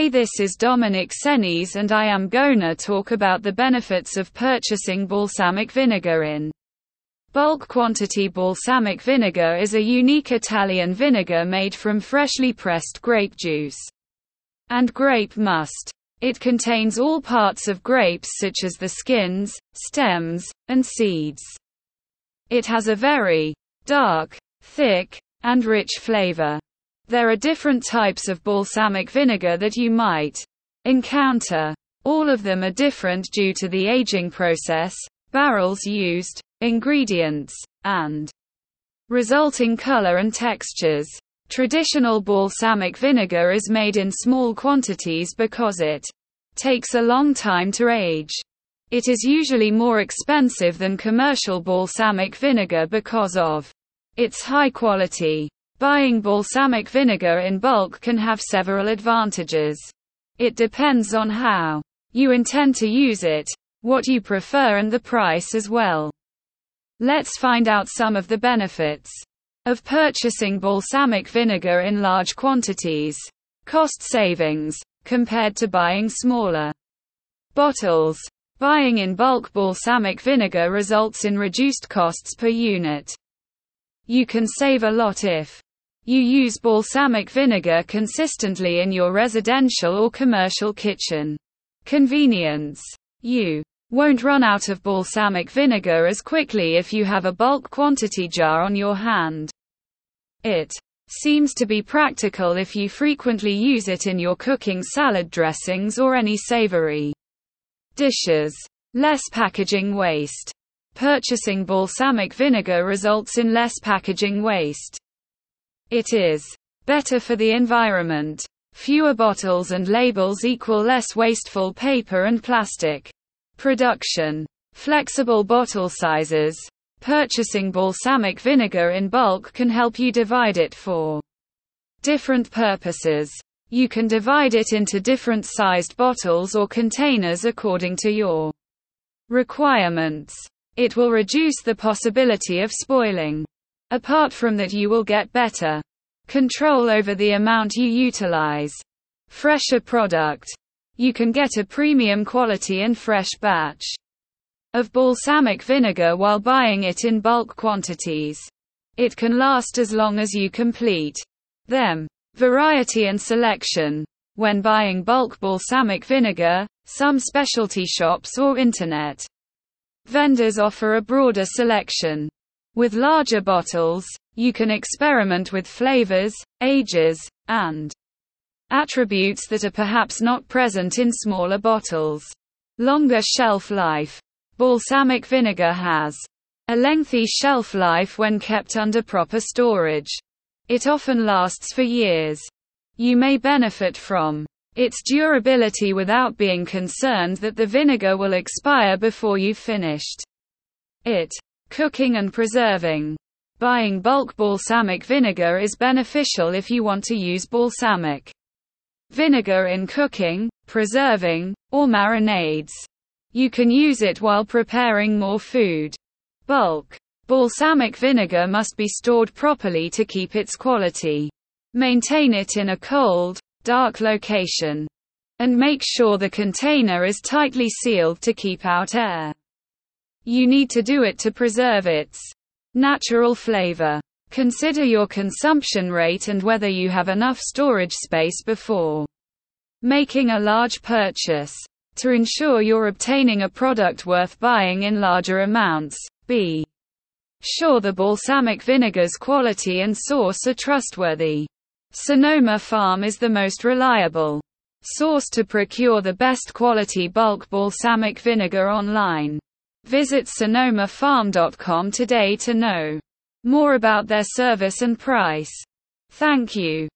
Hey this is Dominic Senes and I am gonna talk about the benefits of purchasing balsamic vinegar in bulk quantity. Balsamic vinegar is a unique Italian vinegar made from freshly pressed grape juice and grape must. It contains all parts of grapes such as the skins, stems, and seeds. It has a very dark, thick, and rich flavor. There are different types of balsamic vinegar that you might encounter. All of them are different due to the aging process, barrels used, ingredients, and resulting color and textures. Traditional balsamic vinegar is made in small quantities because it takes a long time to age. It is usually more expensive than commercial balsamic vinegar because of its high quality. Buying balsamic vinegar in bulk can have several advantages. It depends on how you intend to use it, what you prefer, and the price as well. Let's find out some of the benefits of purchasing balsamic vinegar in large quantities. Cost savings compared to buying smaller bottles. Buying in bulk balsamic vinegar results in reduced costs per unit. You can save a lot if you use balsamic vinegar consistently in your residential or commercial kitchen. Convenience. You won't run out of balsamic vinegar as quickly if you have a bulk quantity jar on your hand. It seems to be practical if you frequently use it in your cooking salad dressings or any savory dishes. Less packaging waste. Purchasing balsamic vinegar results in less packaging waste. It is better for the environment. Fewer bottles and labels equal less wasteful paper and plastic. Production. Flexible bottle sizes. Purchasing balsamic vinegar in bulk can help you divide it for different purposes. You can divide it into different sized bottles or containers according to your requirements. It will reduce the possibility of spoiling. Apart from that you will get better control over the amount you utilize. Fresher product. You can get a premium quality and fresh batch of balsamic vinegar while buying it in bulk quantities. It can last as long as you complete them. Variety and selection. When buying bulk balsamic vinegar, some specialty shops or internet vendors offer a broader selection. With larger bottles, you can experiment with flavors, ages, and attributes that are perhaps not present in smaller bottles. Longer shelf life. Balsamic vinegar has a lengthy shelf life when kept under proper storage. It often lasts for years. You may benefit from its durability without being concerned that the vinegar will expire before you've finished it. Cooking and preserving. Buying bulk balsamic vinegar is beneficial if you want to use balsamic vinegar in cooking, preserving, or marinades. You can use it while preparing more food. Bulk balsamic vinegar must be stored properly to keep its quality. Maintain it in a cold, dark location. And make sure the container is tightly sealed to keep out air. You need to do it to preserve its natural flavor. Consider your consumption rate and whether you have enough storage space before making a large purchase. To ensure you're obtaining a product worth buying in larger amounts, be sure the balsamic vinegar's quality and source are trustworthy. Sonoma Farm is the most reliable source to procure the best quality bulk balsamic vinegar online. Visit sonomafarm.com today to know more about their service and price. Thank you.